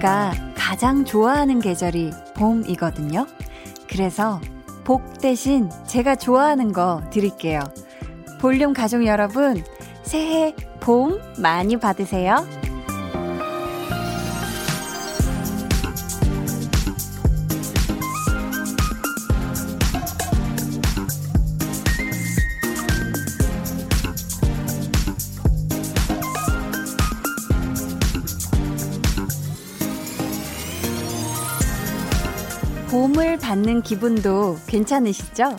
제가 가장 좋아하는 계절이 봄이거든요. 그래서 복 대신 제가 좋아하는 거 드릴게요. 볼륨 가족 여러분, 새해 봄 많이 받으세요. 기분도 괜찮으시죠?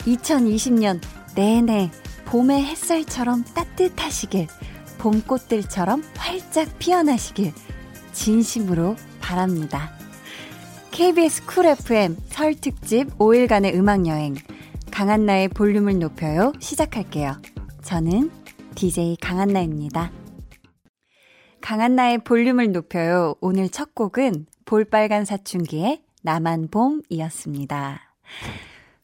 2020년 내내 봄의 햇살처럼 따뜻하시길, 봄꽃들처럼 활짝 피어나시길 진심으로 바랍니다. KBS 쿨 FM 설 특집 5일간의 음악여행 강한나의 볼륨을 높여요 시작할게요. 저는 DJ 강한나입니다. 강한나의 볼륨을 높여요 오늘 첫 곡은 볼빨간 사춘기의 나만 봄이었습니다.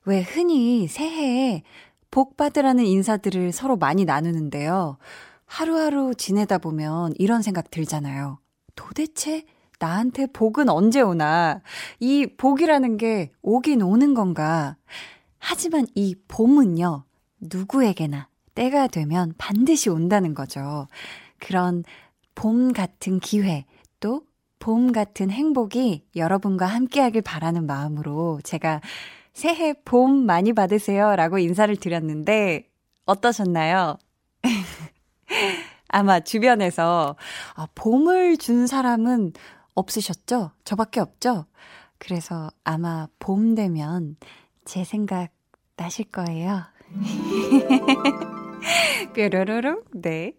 왜 흔히 새해에 복 받으라는 인사들을 서로 많이 나누는데요. 하루하루 지내다 보면 이런 생각 들잖아요. 도대체 나한테 복은 언제 오나? 이 복이라는 게 오긴 오는 건가? 하지만 이 봄은요, 누구에게나 때가 되면 반드시 온다는 거죠. 그런 봄 같은 기회, 또 봄 같은 행복이 여러분과 함께하길 바라는 마음으로 제가 새해 봄 많이 받으세요 라고 인사를 드렸는데 어떠셨나요? 아마 주변에서 아, 봄을 준 사람은 없으셨죠? 저밖에 없죠? 그래서 아마 봄 되면 제 생각 나실 거예요. 뾰로로롱, 네.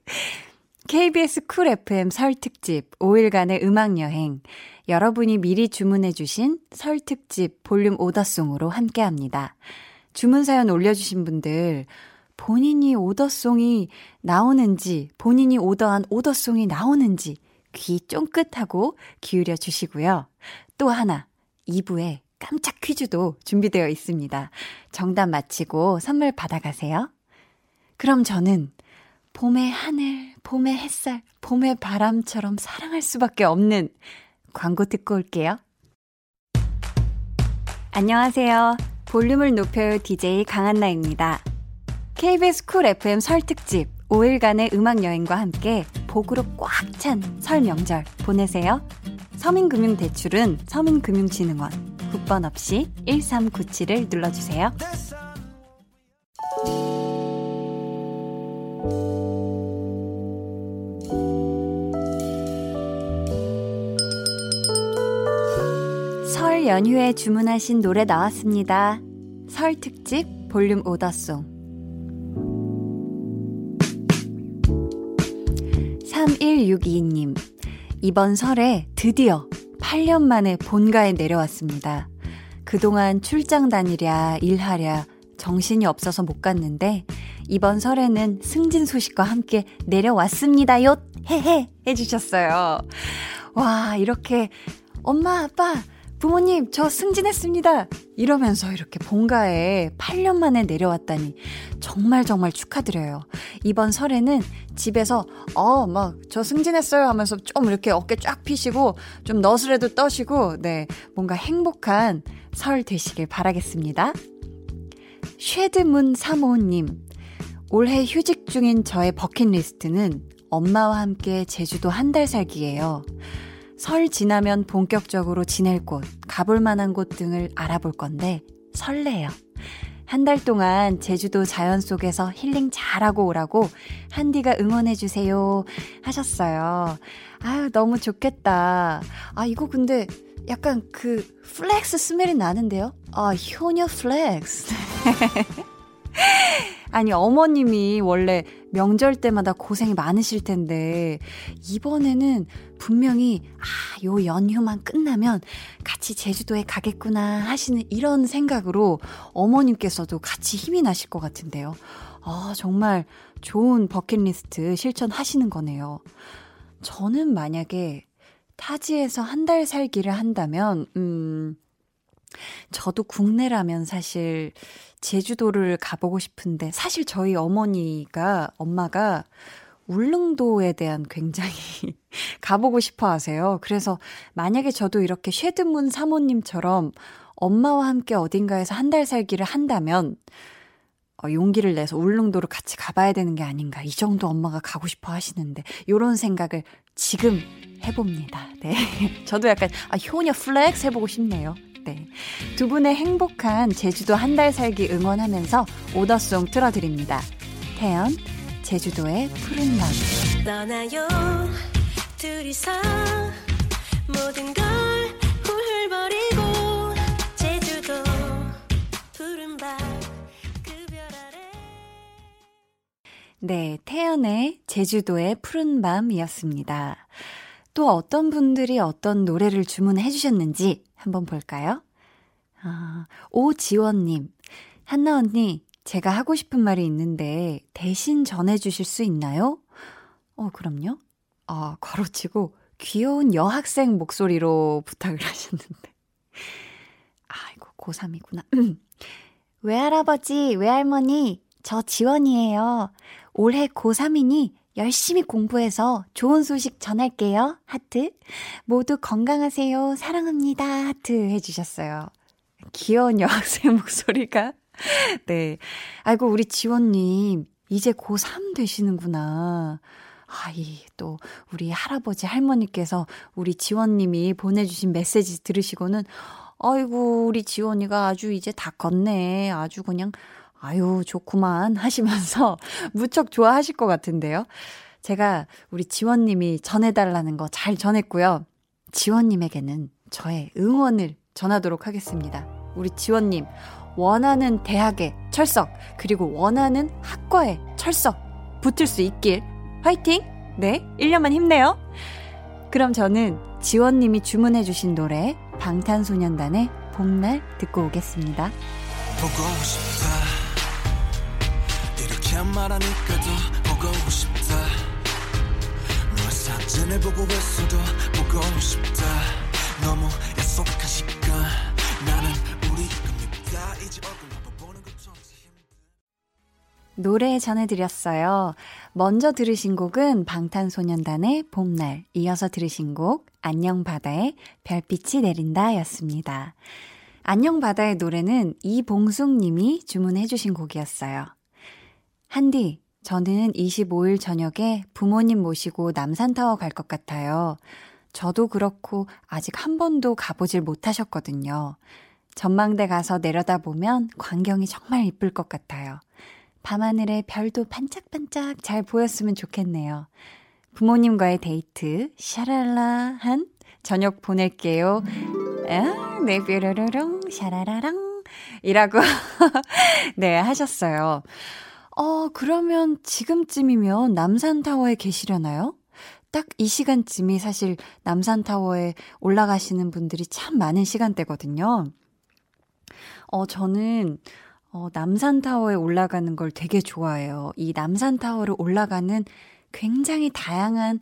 KBS 쿨 FM 설 특집 5일간의 음악 여행. 여러분이 미리 주문해 주신 설 특집 볼륨 오더송으로 함께 합니다. 주문 사연 올려 주신 분들 본인이 오더송이 나오는지, 본인이 오더한 오더송이 나오는지 귀 쫑긋하고 기울여 주시고요. 또 하나 2부에 깜짝 퀴즈도 준비되어 있습니다. 정답 맞히고 선물 받아가세요. 그럼 저는 봄의 하늘, 봄의 햇살, 봄의 바람처럼 사랑할 수밖에 없는 광고 듣고 올게요. 안녕하세요. 볼륨을 높여요 DJ 강한나입니다. KBS 쿨 FM 설 특집 5일간의 음악 여행과 함께 복으로 꽉 찬 설 명절 보내세요. 서민금융대출은 서민금융진흥원 국번 없이 1397을 눌러주세요. 설 연휴에 주문하신 노래 나왔습니다. 설 특집 볼륨 오더송. 3162님, 이번 설에 드디어 8년 만에 본가에 내려왔습니다. 그동안 출장 다니랴, 일하랴, 정신이 없어서 못 갔는데, 이번 설에는 승진 소식과 함께 내려왔습니다요! 헤헤! 해주셨어요. 와, 이렇게, 엄마, 아빠, 부모님, 저 승진했습니다. 이러면서 이렇게 본가에 8년 만에 내려왔다니 정말 정말 축하드려요. 이번 설에는 집에서 어, 막 저 승진했어요 하면서 좀 이렇게 어깨 쫙 피시고 좀 너스레도 떠시고 네, 뭔가 행복한 설 되시길 바라겠습니다. 쉐드문 3호님. 올해 휴직 중인 저의 버킷리스트는 엄마와 함께 제주도 한 달 살기예요. 설 지나면 본격적으로 지낼 곳, 가볼 만한 곳 등을 알아볼 건데 설레요. 한 달 동안 제주도 자연 속에서 힐링 잘하고 오라고 한디가 응원해주세요 하셨어요. 아유, 너무 좋겠다. 아, 이거 근데 약간 그 flex smell이 나는데요? 아, 효녀 flex. 아니, 어머님이 원래 명절 때마다 고생이 많으실 텐데, 이번에는 분명히, 아, 요 연휴만 끝나면 같이 제주도에 가겠구나 하시는 이런 생각으로 어머님께서도 같이 힘이 나실 것 같은데요. 아, 정말 좋은 버킷리스트 실천하시는 거네요. 저는 만약에 타지에서 한 달 살기를 한다면, 음, 저도 국내라면 사실 제주도를 가보고 싶은데, 사실 저희 어머니가, 엄마가 울릉도에 대한 굉장히 가보고 싶어 하세요. 그래서 만약에 저도 이렇게 쉐드문 사모님처럼 엄마와 함께 어딘가에서 한 달 살기를 한다면, 어, 용기를 내서 울릉도를 같이 가봐야 되는 게 아닌가. 이 정도 엄마가 가고 싶어 하시는데, 요런 생각을 지금 해봅니다. 네. 저도 약간, 아, 효녀 flex 해보고 싶네요. 네. 두 분의 행복한 제주도 한 달 살기 응원하면서 오더송 틀어드립니다. 태연, 제주도의 푸른 밤. 떠나요, 둘이서 모든 걸 훌훌버리고 제주도 푸른 밤. 네, 태연의 제주도의 푸른 밤이었습니다. 또 어떤 분들이 어떤 노래를 주문해 주셨는지 한번 볼까요? 아, 오지원님, 한나 언니, 제가 하고 싶은 말이 있는데 대신 전해 주실 수 있나요? 어, 그럼요. 아, 괄호치고 귀여운 여학생 목소리로 부탁을 하셨는데. 아이고, 고3이구나. 외할아버지, 외할머니, 저 지원이에요. 올해 고3이니 열심히 공부해서 좋은 소식 전할게요. 하트. 모두 건강하세요. 사랑합니다. 하트 해주셨어요. 귀여운 여학생 목소리가. 네. 아이고, 우리 지원님, 이제 고3 되시는구나. 아, 이, 또, 우리 할아버지, 할머니께서 우리 지원님이 보내주신 메시지 들으시고는, 아이고, 우리 지원이가 아주 이제 다 컸네. 아주 그냥 아유, 좋구만 하시면서 무척 좋아하실 것 같은데요. 제가 우리 지원님이 전해달라는 거 잘 전했고요. 지원님에게는 저의 응원을 전하도록 하겠습니다. 우리 지원님, 원하는 대학에 철석, 그리고 원하는 학과에 철석 붙을 수 있길 화이팅! 네, 1년만 힘내요. 그럼 저는 지원님이 주문해주신 노래 방탄소년단의 봄날 듣고 오겠습니다. 보고 싶다. 이렇게 말하니까 더 보고 싶다 너 사진을 보고 있어도 보고 싶다 너무 약속한 시간 나는 우리가 밉다 이제 얼굴 보는 것도 노래 전해드렸어요. 먼저 들으신 곡은 방탄소년단의 봄날, 이어서 들으신 곡 안녕 바다의 별빛이 내린다 였습니다. 안녕 바다의 노래는 이봉숙 님이 주문해 주신 곡이었어요. 한디, 저는 25일 저녁에 부모님 모시고 남산타워 갈 것 같아요. 저도 그렇고 아직 한 번도 가보질 못하셨거든요. 전망대 가서 내려다보면 광경이 정말 이쁠 것 같아요. 밤하늘에 별도 반짝반짝 잘 보였으면 좋겠네요. 부모님과의 데이트, 샤랄라한 저녁 보낼게요. 아, 네, 뾰로로롱, 샤라라랑. 이라고, 네, 하셨어요. 어, 그러면 지금쯤이면 남산타워에 계시려나요? 딱 이 시간쯤이 사실 남산타워에 올라가시는 분들이 참 많은 시간대거든요. 어, 저는, 어, 남산타워에 올라가는 걸 되게 좋아해요. 이 남산타워를 올라가는 굉장히 다양한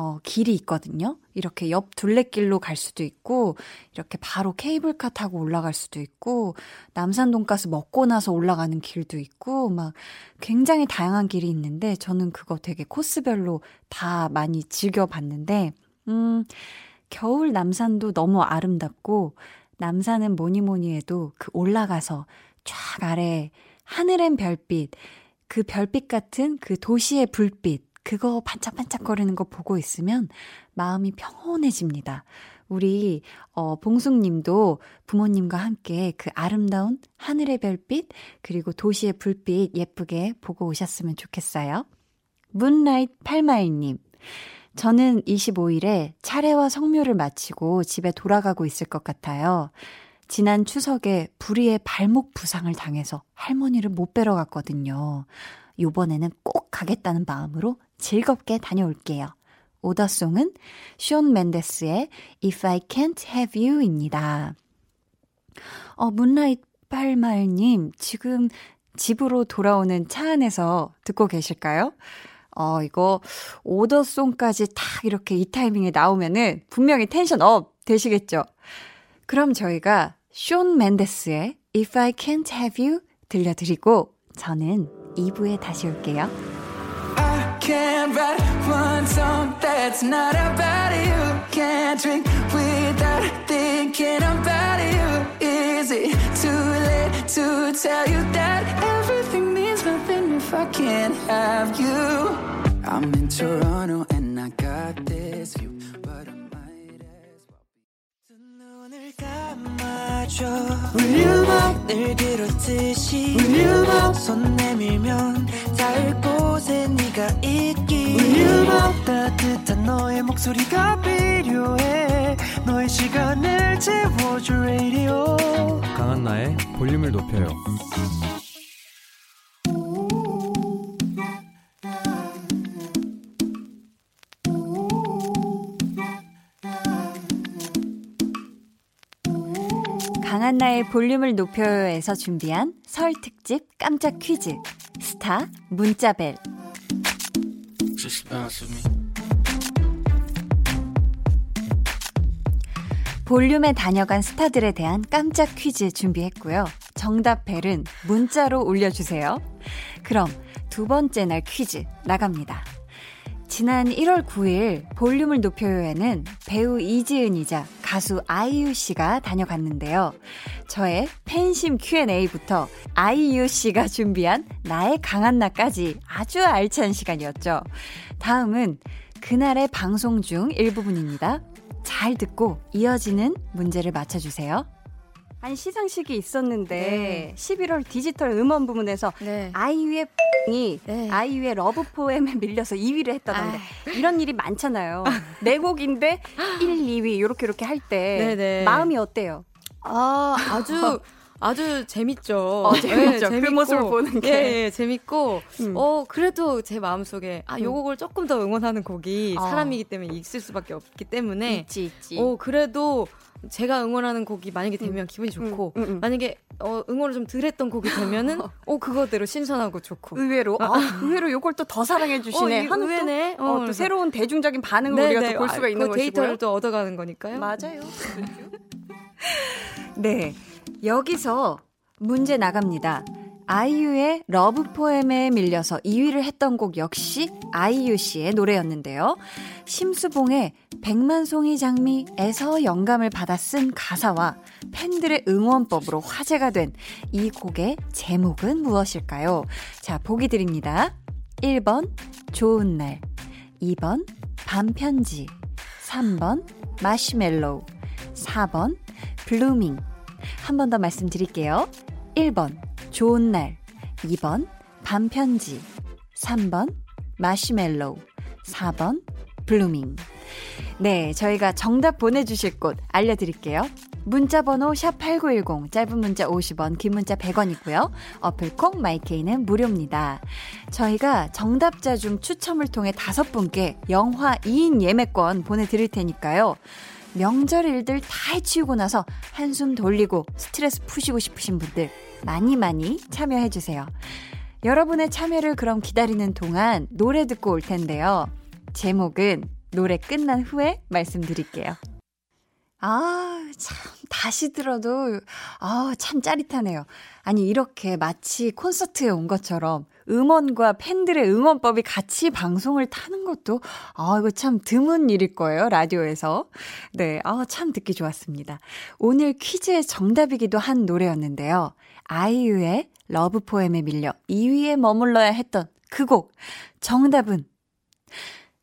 어, 길이 있거든요. 이렇게 옆 둘레길로 갈 수도 있고, 이렇게 바로 케이블카 타고 올라갈 수도 있고, 남산 돈가스 먹고 나서 올라가는 길도 있고, 막 굉장히 다양한 길이 있는데, 저는 그거 되게 코스별로 다 많이 즐겨봤는데, 음, 겨울 남산도 너무 아름답고, 남산은 뭐니 뭐니 해도 그 올라가서 쫙 아래 하늘엔 별빛, 그 별빛 같은 그 도시의 불빛, 그거 반짝반짝거리는 거 보고 있으면 마음이 평온해집니다. 우리 어 봉숙 님도 부모님과 함께 그 아름다운 하늘의 별빛 그리고 도시의 불빛 예쁘게 보고 오셨으면 좋겠어요. 문라이트 팔마일 님. 저는 25일에 차례와 성묘를 마치고 집에 돌아가고 있을 것 같아요. 지난 추석에 불의의 발목 부상을 당해서 할머니를 못 뵈러 갔거든요. 요번에는 꼭 가겠다는 마음으로 즐겁게 다녀올게요. order song은 숀 멘데스의 If I Can't Have You입니다. 어, 문라이트 빨말님, 지금 집으로 돌아오는 차 안에서 듣고 계실까요? 어, 이거 order song까지 딱 이렇게 이 타이밍에 나오면은 분명히 tension up 되시겠죠? 그럼 저희가 쇼 맨데스의 If I Can't Have You 들려드리고 저는 2부에 다시 올게요. I can't write one song that's not about you. Can't drink without thinking about you. Is it too late to tell you that everything means nothing if I can't have you? I'm in Toronto and I got this view. 강한나의 볼륨을 높여요 한나의 볼륨을 높여요에서 준비한 설 특집 깜짝 퀴즈 스타 문자벨 볼륨에 다녀간 스타들에 대한 깜짝 퀴즈 준비했고요. 정답 벨은 문자로 올려주세요. 그럼 두 번째 날 퀴즈 나갑니다. 지난 1월 9일 볼륨을 높여요에는 배우 이지은이자 가수 아이유 씨가 다녀갔는데요. 저의 팬심 Q&A부터 아이유 씨가 준비한 나의 강한 나까지 아주 알찬 시간이었죠. 다음은 그날의 방송 중 일부분입니다. 잘 듣고 이어지는 문제를 맞춰주세요. 아니 시상식이 있었는데 네. 11월 디지털 음원 부문에서 네. 아이유의 이 네. 아이유의 Love poem에 밀려서 2위를 했다던데 아. 이런 일이 많잖아요. 내 곡인데 1, 2위 이렇게 이렇게 할 때 마음이 어때요? 아 아주 아주 재밌죠. 어, 재밌죠. 네, 그 모습을 보는 게. 예, 예 재밌고, 음. 어, 그래도 제 마음 속에, 아, 요 음. 곡을 조금 더 응원하는 곡이 어. 사람이기 때문에 있을 수밖에 없기 때문에. 있지, 있지. 어, 그래도 제가 응원하는 곡이 만약에 음. 되면 음. 기분이 좋고 음, 음, 음, 만약에 어, 응원을 좀 덜 했던 곡이 되면은 어 그거대로 신선하고 좋고. 의외로. 아, 의외로 요걸 또 더 사랑해 주시네. 어, 의외네. 어, 어, 또 새로운 대중적인 반응을 네, 우리가 네, 또볼 수가 아, 있는 그 것이고요. 데이터를 또 얻어가는 거니까요. 맞아요. 네. 여기서 문제 나갑니다 아이유의 Love poem에 밀려서 2위를 했던 곡 역시 아이유 씨의 노래였는데요. 심수봉의 백만송이 장미에서 영감을 받아 쓴 가사와 팬들의 응원법으로 화제가 된 이 곡의 제목은 무엇일까요? 자, 보기 드립니다. 1번 좋은 날 2번 밤편지 3번 마시멜로우 4번 Blueming 한 번 더 말씀드릴게요. 1번 좋은 날 2번 밤편지 3번 마시멜로우 4번 Blueming 네, 저희가 정답 보내주실 곳 알려드릴게요. 문자번호 샵8910, 짧은 문자 50원, 긴 문자 100원이고요. 어플콩, 마이케이는 무료입니다. 저희가 정답자 중 추첨을 통해 다섯 분께 영화 2인 예매권 보내드릴 테니까요. 명절 일들 다 해치우고 나서 한숨 돌리고 스트레스 푸시고 싶으신 분들 많이 많이 참여해주세요. 여러분의 참여를 그럼 기다리는 동안 노래 듣고 올 텐데요. 제목은 노래 끝난 후에 말씀드릴게요. 아, 참, 다시 들어도, 아, 참 짜릿하네요. 아니, 이렇게 마치 콘서트에 온 것처럼 음원과 팬들의 응원법이 같이 방송을 타는 것도, 아, 이거 참 드문 일일 거예요, 라디오에서. 네, 아, 참 듣기 좋았습니다. 오늘 퀴즈의 정답이기도 한 노래였는데요. 아이유의 Love poem에 밀려 2위에 머물러야 했던 그 곡. 정답은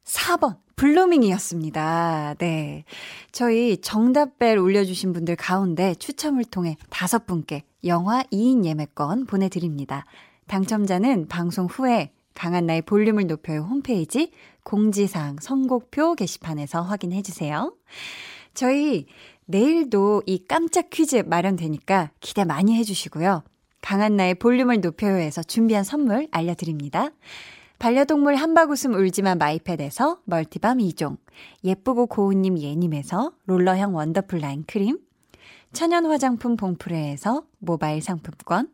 4번. Blueming이었습니다. 네. 저희 정답벨 올려주신 분들 가운데 추첨을 통해 다섯 분께 영화 2인 예매권 보내드립니다. 당첨자는 방송 후에 강한나의 볼륨을 높여요 홈페이지 공지사항 선곡표 게시판에서 확인해 주세요. 저희 내일도 이 깜짝 퀴즈 마련되니까 기대 많이 해주시고요. 강한나의 볼륨을 높여요에서 준비한 선물 알려드립니다. 반려동물 한바구음 울지만 마이패드에서 멀티밤 2종, 예쁘고 고운님 예님에서 롤러형 원더풀 라인 크림, 천연 화장품 봉프레에서 모바일 상품권,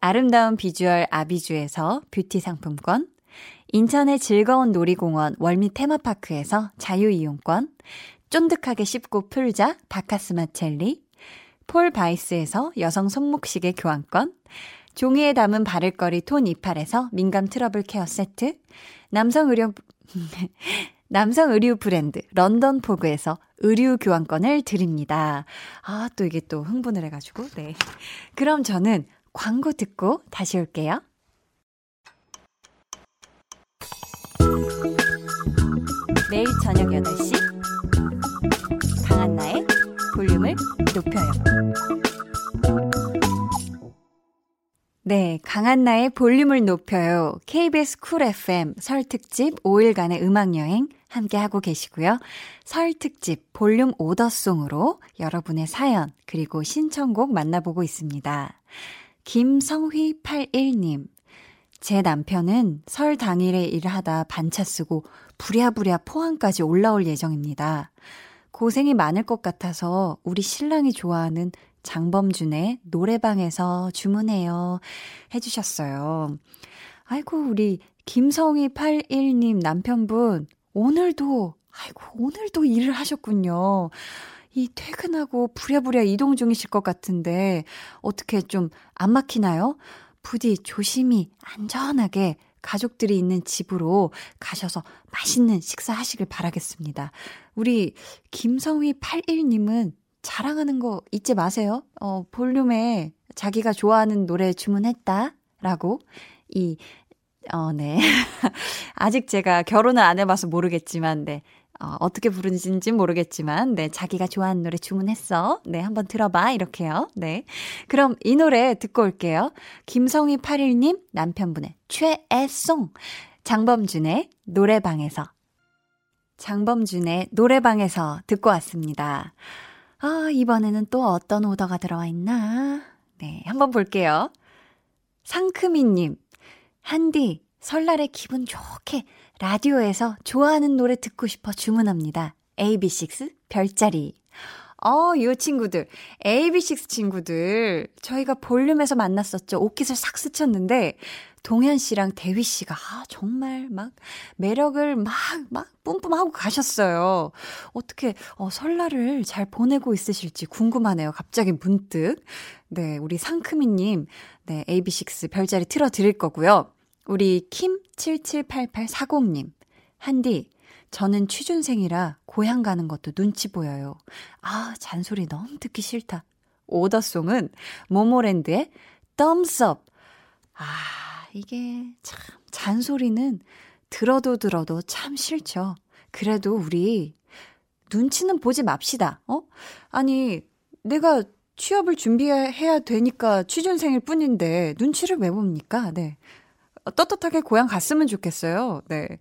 아름다운 비주얼 아비주에서 뷰티 상품권, 인천의 즐거운 놀이공원 월미 테마파크에서 자유이용권, 쫀득하게 씹고 풀자 박카스맛 젤리, 폴 바이스에서 여성 손목시계 교환권, 종이에 담은 바를거리 톤 이팔에서 민감 트러블 care 세트, 남성 의료, 남성 의류 브랜드 런던 포그에서 의류 교환권을 드립니다. 아, 또 이게 또 흥분을 해가지고, 네. 그럼 저는 광고 듣고 다시 올게요. 매일 저녁 8시 강한나의 볼륨을 높여요. 네, 강한나의 볼륨을 높여요. KBS 쿨 FM 설 특집 5일간의 음악 여행 함께 하고 계시고요. 설 특집 볼륨 order song으로 여러분의 사연 그리고 신청곡 만나보고 있습니다. 김성휘 81님. 제 남편은 설 당일에 일하다 반차 쓰고 부랴부랴 포항까지 올라올 예정입니다. 고생이 많을 것 같아서 우리 신랑이 좋아하는 장범준의 노래방에서 주문해요. 해주셨어요. 아이고, 우리 김성희 81님 남편분, 오늘도, 아이고, 오늘도 일을 하셨군요. 이 퇴근하고 부랴부랴 이동 중이실 것 같은데, 어떻게 좀 안 막히나요? 부디 조심히 안전하게 가족들이 있는 집으로 가셔서 맛있는 식사하시길 바라겠습니다. 우리 김성희 81님은 자랑하는 거 잊지 마세요. 어, 볼륨에 자기가 좋아하는 노래 주문했다. 라고. 이, 어, 네. 아직 제가 결혼을 안 해봐서 모르겠지만, 네. 어, 어떻게 부르는지 모르겠지만, 네, 자기가 좋아하는 노래 주문했어. 네, 한번 들어봐. 이렇게요. 네. 그럼 이 노래 듣고 올게요. 김성희 81님, 남편분의 최애송. 장범준의 노래방에서. 장범준의 노래방에서 듣고 왔습니다. 아, 이번에는 또 어떤 오더가 들어와 있나? 네, 한번 볼게요. 상크미님, 한디, 설날에 기분 좋게 라디오에서 좋아하는 노래 듣고 싶어 주문합니다. AB6 별자리. 어, 이 친구들. AB6 친구들. 저희가 볼륨에서 만났었죠. 옷깃을 싹 스쳤는데, 동현 씨랑 대휘 씨가, 아, 정말 막, 매력을 막, 막, 뿜뿜하고 가셨어요. 어떻게, 어, 설날을 잘 보내고 있으실지 궁금하네요. 갑자기 문득. 네, 우리 상크미님, 네, AB6 별자리 틀어드릴 거고요. 우리 킴778840님, 한디, 저는 취준생이라 고향 가는 것도 눈치 보여요. 아, 잔소리 너무 듣기 싫다. 오더송은 모모랜드의 Up. 아, 이게 참, 잔소리는 들어도 들어도 참 싫죠. 그래도 우리 눈치는 보지 맙시다. 어? 아니, 내가 취업을 준비해야 되니까 취준생일 뿐인데 눈치를 왜 봅니까? 네. 떳떳하게 고향 갔으면 좋겠어요. 네.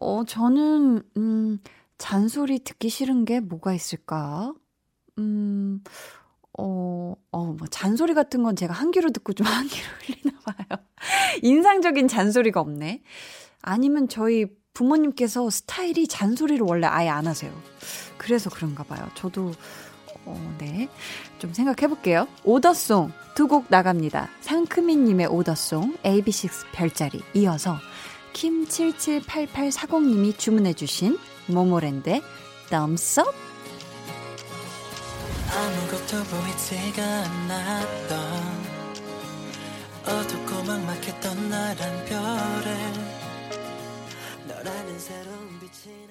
어, 저는, 음, 잔소리 듣기 싫은 게 뭐가 있을까? 음, 어, 어, 뭐, 잔소리 같은 건 제가 한 귀로 듣고 좀 한 귀로 흘리나 봐요. 인상적인 잔소리가 없네. 아니면 저희 부모님께서 스타일이 잔소리를 원래 아예 안 하세요. 그래서 그런가 봐요. 저도, 어, 네. 좀 생각해 볼게요. 오더송 두 곡 나갑니다. 상크민님의 오더송 AB6 별자리 이어서 킴778840님이 주문해 주신 모모랜드의 Thumbs Up 아무것도 보이지가 않았던 어둡고 막막했던 나란 별에 너라는 새로운 빛이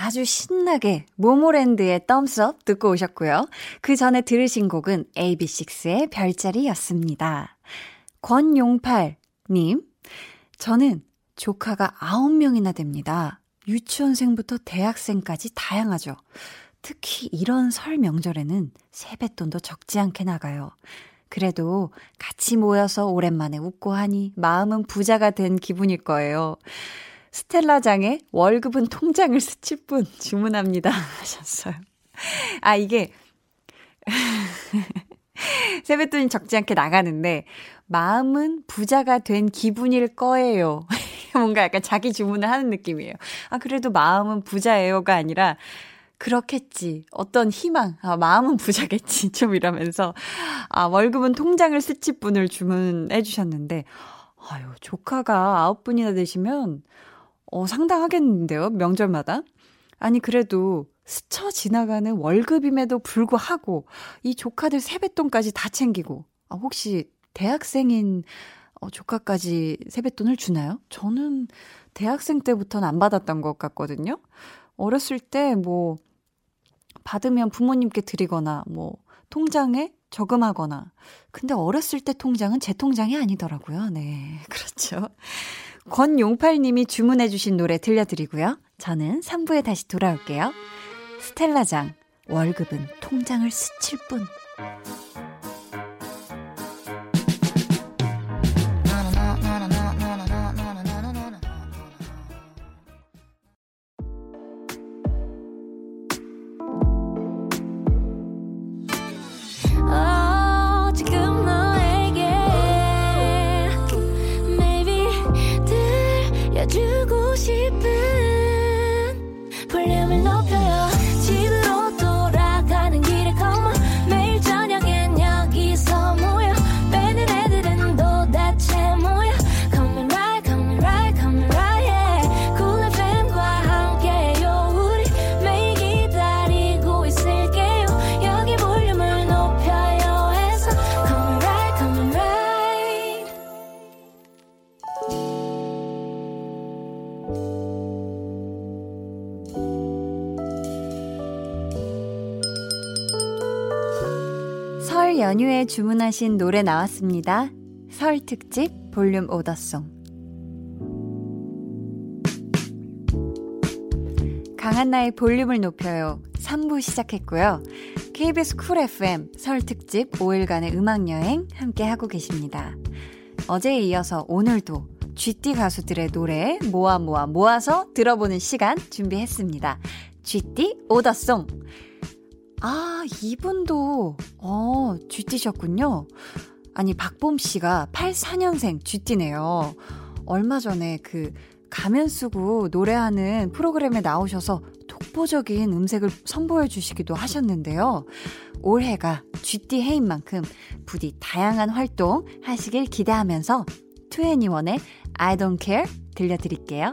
아주 신나게 모모랜드의 Up 듣고 오셨고요. 그 전에 들으신 곡은 AB6IX의 별자리였습니다. 권용팔님 저는 조카가 9명이나 됩니다. 유치원생부터 대학생까지 다양하죠. 특히 이런 설 명절에는 세뱃돈도 적지 않게 나가요. 그래도 같이 모여서 오랜만에 웃고 하니 마음은 부자가 된 기분일 거예요. 스텔라장의 월급은 통장을 스칠 뿐 주문합니다. 하셨어요. 아, 이게 세뱃돈이 적지 않게 나가는데 마음은 부자가 된 기분일 거예요. 뭔가 약간 자기 주문을 하는 느낌이에요. 아, 그래도 마음은 부자예요가 아니라 그렇겠지. 어떤 희망. 아, 마음은 부자겠지. 좀 이러면서. 아, 월급은 통장을 스칠 분을 주문해 주셨는데, 아유, 조카가 아홉 분이나 되시면, 어, 상당하겠는데요, 명절마다? 아니, 그래도 스쳐 지나가는 월급임에도 불구하고, 이 조카들 세뱃돈까지 다 챙기고, 아, 혹시 대학생인 어, 조카까지 세뱃돈을 주나요? 저는 대학생 때부터는 안 받았던 것 같거든요. 어렸을 때 뭐, 받으면 부모님께 드리거나, 뭐, 통장에 저금하거나. 근데 어렸을 때 통장은 제 통장이 아니더라고요. 네. 그렇죠. 권용팔님이 주문해주신 노래 들려드리고요. 저는 3부에 다시 돌아올게요. 스텔라장, 월급은 통장을 스칠 뿐. 연휴에 주문하신 노래 나왔습니다. 설 특집 볼륨 order song. 강한나의 볼륨을 높여요. 3부 시작했고요. KBS 쿨 FM 설 특집 5일간의 음악 여행 함께 하고 계십니다. 어제에 이어서 오늘도 쥐띠 가수들의 노래 모아 모아 모아서 들어보는 시간 준비했습니다. GT 오더송. 아, 이분도, 어, 쥐띠셨군요. 아니, 박봄 씨가 84년생 쥐띠네요. 얼마 전에 그 가면 쓰고 노래하는 프로그램에 나오셔서 독보적인 음색을 선보여 주시기도 하셨는데요. 올해가 쥐띠 해인 만큼 부디 다양한 활동 하시길 기대하면서 2NE1의 I Don't Care 들려드릴게요.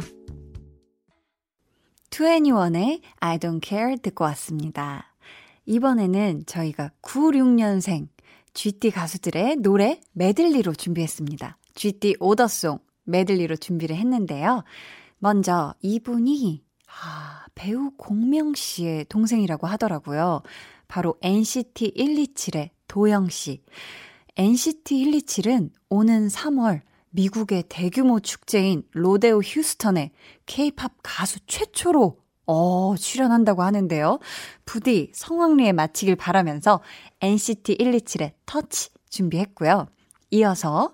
2NE1의 I Don't Care 듣고 왔습니다. 이번에는 저희가 96년생 GT 가수들의 노래 메들리로 준비했습니다. GT 오더송 메들리로 준비를 했는데요. 먼저 이분이 아, 배우 공명 씨의 동생이라고 하더라고요. 바로 NCT 127의 도영 씨. NCT 127은 오는 3월 미국의 대규모 축제인 로데오 휴스턴에 K-팝 가수 최초로 어, 출연한다고 하는데요. 부디 성황리에 마치길 바라면서 NCT 127의 터치 준비했고요. 이어서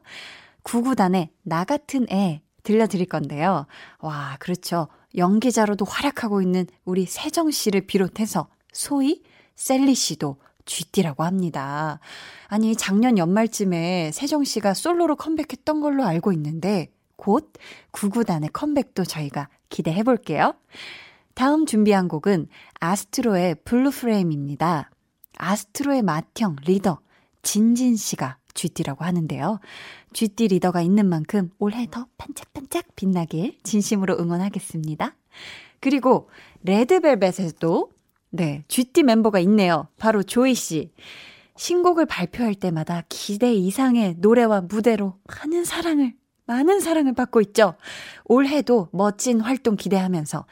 구구단의 나 같은 애 들려드릴 건데요. 와, 그렇죠. 연기자로도 활약하고 있는 우리 세정 씨를 비롯해서 소희, 셀리 씨도 쥐띠라고 합니다. 아니, 작년 연말쯤에 세정 씨가 솔로로 컴백했던 걸로 알고 있는데 곧 구구단의 컴백도 저희가 기대해 볼게요. 다음 준비한 곡은 아스트로의 Blue Flame입니다. 아스트로의 맏형 리더 진진 씨가 쥐띠라고 하는데요. 쥐띠 리더가 있는 만큼 올해 더 반짝반짝 빛나길 진심으로 응원하겠습니다. 그리고 레드벨벳에도 네, 쥐띠 멤버가 있네요. 바로 조이 씨. 신곡을 발표할 때마다 기대 이상의 노래와 무대로 많은 사랑을, 많은 사랑을 받고 있죠. 올해도 멋진 활동 기대하면서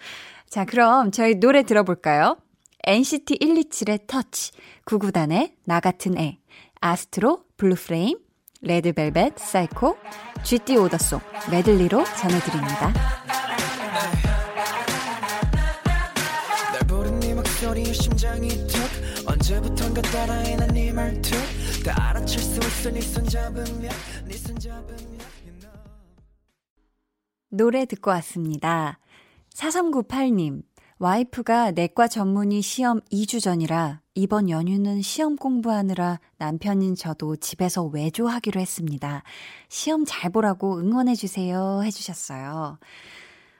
자, 그럼 저희 노래 들어볼까요? NCT 127의 터치, 구구단의 나 같은 애, 아스트로, Blue Flame, 레드벨벳, 사이코, GT 오더송, 메들리로 전해드립니다. 언제부턴가 따라해 난 네 말투 다 알아챌 수 있어 네손 잡으면 네손 잡으면 노래 듣고 왔습니다. 4398님, 와이프가 내과 전문의 시험 2주 전이라 이번 연휴는 시험 공부하느라 남편인 저도 집에서 외조하기로 했습니다. 시험 잘 보라고 응원해주세요. 해주셨어요.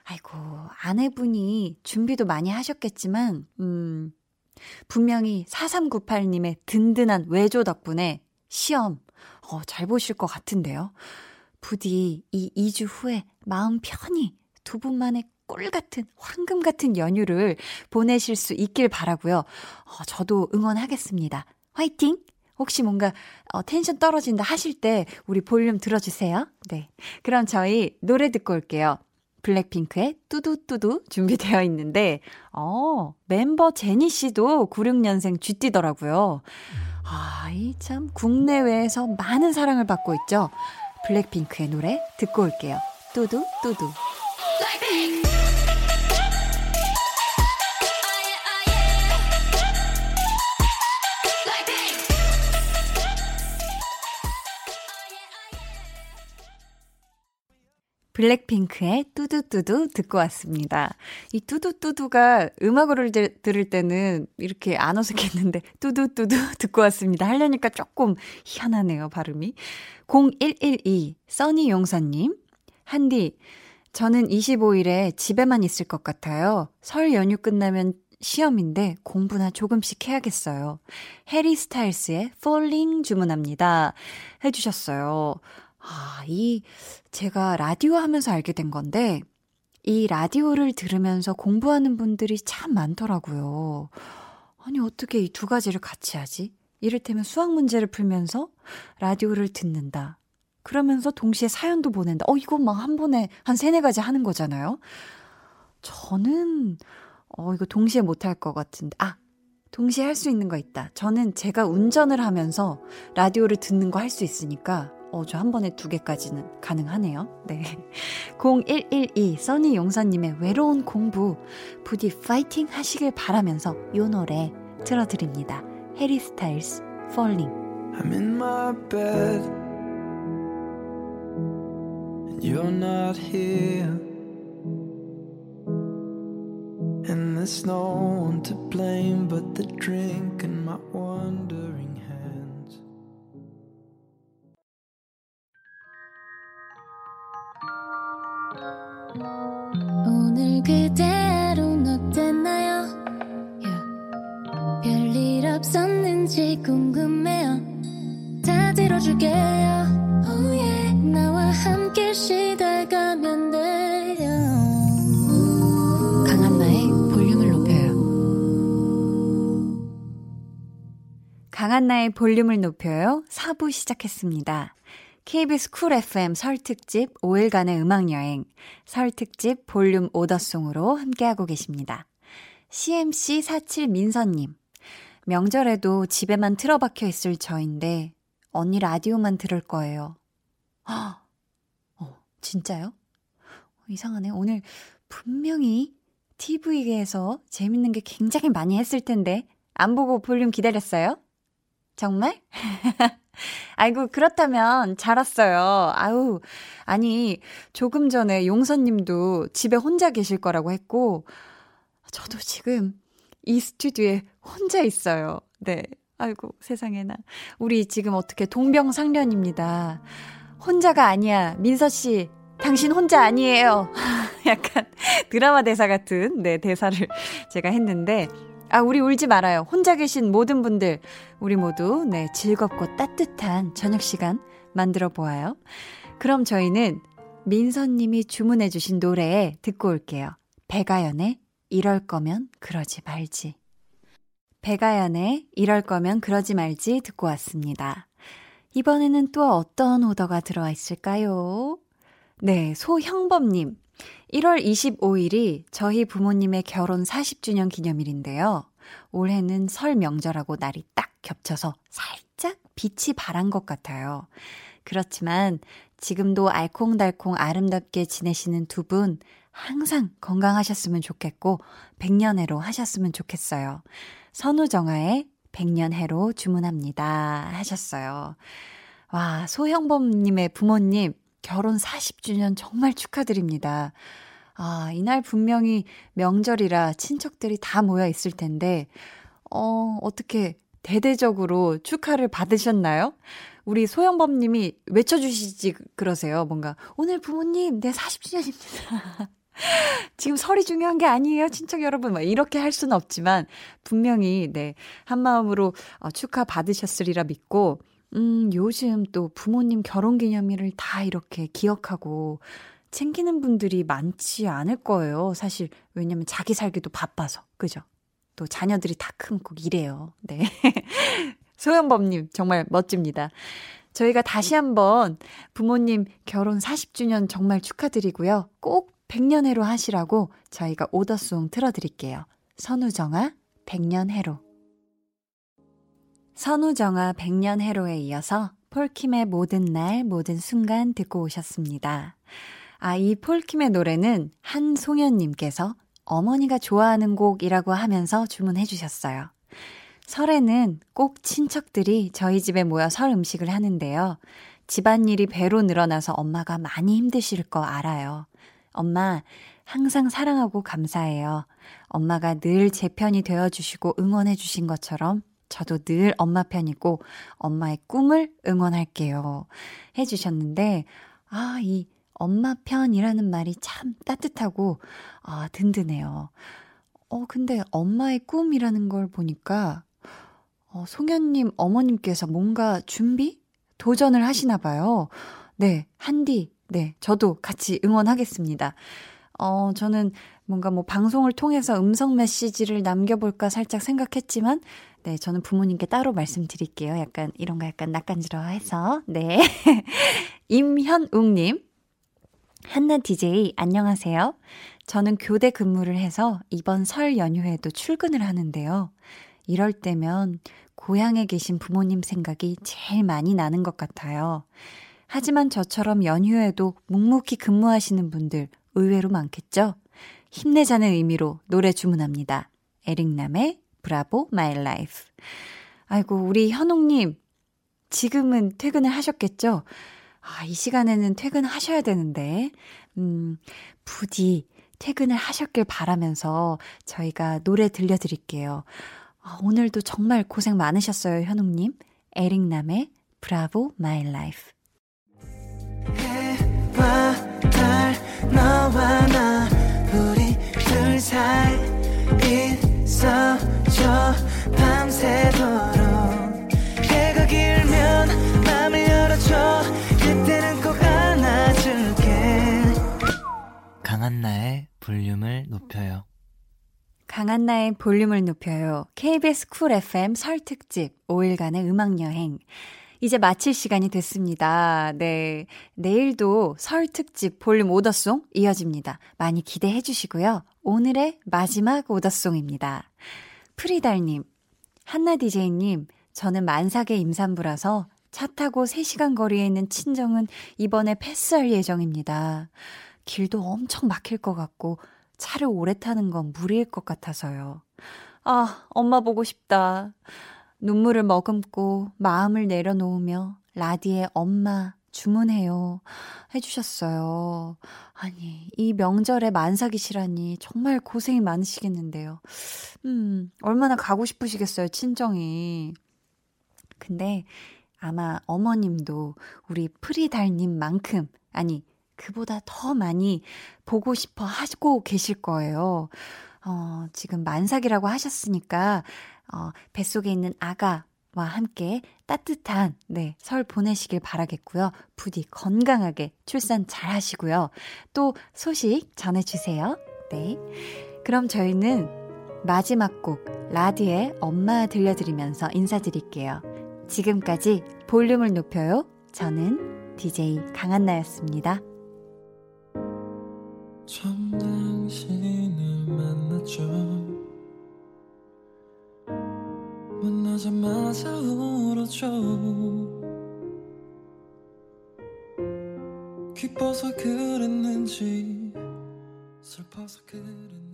아이고, 아내분이 준비도 많이 하셨겠지만, 음, 분명히 4398님의 든든한 외조 덕분에 시험, 어, 잘 보실 것 같은데요. 부디 이 2주 후에 마음 편히 두 분만의 꿀 같은 황금 같은 연휴를 보내실 수 있길 바라고요. 어, 저도 응원하겠습니다. 화이팅! 혹시 뭔가 어, 텐션 떨어진다 하실 때 우리 볼륨 들어주세요. 네. 그럼 저희 노래 듣고 올게요. 블랙핑크의 뚜두뚜두 준비되어 있는데, 어, 멤버 제니 씨도 96년생 쥐띠더라고요. 아, 이 참 국내외에서 많은 사랑을 받고 있죠. 블랙핑크의 노래 듣고 올게요. 뚜두뚜두. 블랙핑크 의 뚜두뚜두 듣고 왔습니다. 이 뚜두뚜두가 음악으로 들을 때는 이렇게 안 어색했는데 뚜두뚜두 듣고 왔습니다. 하려니까 조금 희한하네요, 발음이. 0112 써니 용사님 한디 저는 25일에 집에만 있을 것 같아요. 설 연휴 끝나면 시험인데 공부나 조금씩 해야겠어요. 해리 스타일스의 Falling 주문합니다. 해주셨어요. 아, 이, 제가 라디오 하면서 알게 된 건데, 이 라디오를 들으면서 공부하는 분들이 참 많더라고요. 아니, 어떻게 이 두 가지를 같이 하지? 이를테면 수학 문제를 풀면서 라디오를 듣는다. 그러면서 동시에 사연도 보낸다. 어, 이거 막 한 번에 한 세네 가지 하는 거잖아요. 저는, 어, 이거 동시에 못 할 것 같은데. 아, 동시에 할 수 있는 거 있다. 저는 제가 운전을 하면서 라디오를 듣는 거 할 수 있으니까 어, 저 한 번에 두 개까지는 가능하네요. 네. 0112 써니 용사님의 외로운 공부 부디 파이팅 하시길 바라면서 요 노래 틀어드립니다. 해리 스타일스 Falling. I'm in my bed and you're not here and there's no one to blame but the drink and my wandering 그대로는 어땠나요? Yeah. 별일 없었는지 궁금해요. 다 들어줄게요. Oh yeah. 나와 함께 시달가면 돼요. 강한나의 볼륨을 높여요. 강한나의 볼륨을 높여요. 4부 시작했습니다. KBS 쿨 FM 설 특집 5일간의 음악 여행, 설 특집 볼륨 오더송으로 함께하고 계십니다. CMC 47 민서님, 명절에도 집에만 틀어박혀 있을 저인데, 언니 라디오만 들을 거예요. 아, 어, 진짜요? 이상하네. 오늘 분명히 TV에서 재밌는 게 굉장히 많이 했을 텐데, 안 보고 볼륨 기다렸어요? 정말? 아이고, 그렇다면 잘 왔어요. 아우, 아니, 조금 전에 용선 님도 집에 혼자 계실 거라고 했고, 저도 지금 이 스튜디오에 혼자 있어요. 네. 아이고, 세상에나. 우리 지금 어떻게 동병상련입니다. 혼자가 아니야. 민서씨, 당신 혼자 아니에요. 약간 드라마 대사 같은, 네, 대사를 제가 했는데, 아, 우리 울지 말아요. 혼자 계신 모든 분들, 우리 모두, 네, 즐겁고 따뜻한 저녁 시간 만들어 보아요. 그럼 저희는 민서님이 주문해주신 노래 듣고 올게요. 배가연의 이럴 거면 그러지 말지. 배가연의 이럴 거면 그러지 말지 듣고 왔습니다. 이번에는 또 어떤 오더가 들어와 있을까요? 네, 소형범님. 1월 25일이 저희 부모님의 결혼 40주년 기념일인데요. 올해는 설 명절하고 날이 딱 겹쳐서 살짝 빛이 바란 것 같아요. 그렇지만 지금도 알콩달콩 아름답게 지내시는 두 분 항상 건강하셨으면 좋겠고 100년해로 하셨으면 좋겠어요. 선우정아의 100년해로 주문합니다. 하셨어요. 와, 소형범님의 부모님 결혼 40주년 정말 축하드립니다. 아, 이날 분명히 명절이라 친척들이 다 모여 있을 텐데, 어, 어떻게 대대적으로 축하를 받으셨나요? 우리 소영범 님이 외쳐주시지 그러세요. 뭔가, 오늘 부모님, 내 40주년입니다. 지금 설이 중요한 게 아니에요, 친척 여러분. 막 이렇게 할 수는 없지만, 분명히, 네, 한마음으로 어, 축하 받으셨으리라 믿고, 음, 요즘 또 부모님 결혼 기념일을 다 이렇게 기억하고 챙기는 분들이 많지 않을 거예요. 사실, 왜냐면 자기 살기도 바빠서. 그죠? 또 자녀들이 다 크면 꼭 이래요. 네. 소연범 님, 정말 멋집니다. 저희가 다시 한번 부모님 결혼 40주년 정말 축하드리고요. 꼭 100년 해로 하시라고 저희가 오더송 틀어 드릴게요. 선우정아, 100년 해로. 선우정아, 100년 해로에 이어서 폴킴의 모든 날, 모든 순간 듣고 오셨습니다. 아, 이 폴킴의 노래는 한송현님께서 어머니가 좋아하는 곡이라고 하면서 주문해 주셨어요. 설에는 꼭 친척들이 저희 집에 모여 설 음식을 하는데요. 집안일이 배로 늘어나서 엄마가 많이 힘드실 거 알아요. 엄마, 항상 사랑하고 감사해요. 엄마가 늘 제 편이 되어주시고 응원해주신 것처럼 저도 늘 엄마 편이고 엄마의 꿈을 응원할게요. 해주셨는데, 아, 이 엄마 편이라는 말이 참 따뜻하고, 아, 든든해요. 어, 근데 엄마의 꿈이라는 걸 보니까, 어, 송현님 어머님께서 뭔가 준비? 도전을 하시나 봐요. 네, 한디, 네, 저도 같이 응원하겠습니다. 어, 저는 뭔가 뭐 방송을 통해서 음성 메시지를 남겨볼까 살짝 생각했지만, 네, 저는 부모님께 따로 말씀드릴게요. 약간 이런 거 약간 낯간지러워해서. 네. 임현웅님, 한나 DJ, 안녕하세요. 저는 교대 근무를 해서 이번 설 연휴에도 출근을 하는데요. 이럴 때면 고향에 계신 부모님 생각이 제일 많이 나는 것 같아요. 하지만 저처럼 연휴에도 묵묵히 근무하시는 분들 의외로 많겠죠? 힘내자는 의미로 노래 주문합니다. 에릭남의 Bravo My Life. 아이고, 우리 현옥님, 지금은 퇴근을 하셨겠죠? 아, 이 시간에는 퇴근하셔야 되는데, 음, 부디 퇴근을 하셨길 바라면서 저희가 노래 들려드릴게요. 아, 오늘도 정말 고생 많으셨어요, 현웅님. 에릭남의 Bravo My Life. 달, 너와 나, 우리 둘 사이 있어 강한나의 볼륨을 높여요. 강한나의 볼륨을 높여요. KBS 쿨 FM 설 특집 5일간의 음악 여행. 이제 마칠 시간이 됐습니다. 네. 내일도 설 특집 볼륨 오더송 이어집니다. 많이 기대해 주시고요. 오늘의 마지막 오더송입니다. 프리달님, 한나 DJ님, 저는 만삭의 임산부라서 차 타고 3시간 거리에 있는 친정은 이번에 패스할 예정입니다. 길도 엄청 막힐 것 같고 차를 오래 타는 건 무리일 것 같아서요. 아, 엄마 보고 싶다. 눈물을 머금고 마음을 내려놓으며 라디에 엄마 주문해요. 해주셨어요. 아니, 이 명절에 만삭이시라니 정말 고생이 많으시겠는데요. 음, 얼마나 가고 싶으시겠어요, 친정이. 근데 아마 어머님도 우리 프리달님만큼, 아니, 그보다 더 많이 보고 싶어 하고 계실 거예요. 어, 지금 만삭이라고 하셨으니까, 어, 뱃속에 있는 아가와 함께 따뜻한, 네, 설 보내시길 바라겠고요. 부디 건강하게 출산 잘 하시고요. 또 소식 전해주세요. 네. 그럼 저희는 마지막 곡, 라디의 엄마 들려드리면서 인사드릴게요. 지금까지 볼륨을 높여요. 저는 DJ 강한나였습니다. 처음 당신을 만났죠. 만나자마자 울었죠. 기뻐서 그랬는지 슬퍼서 그랬는지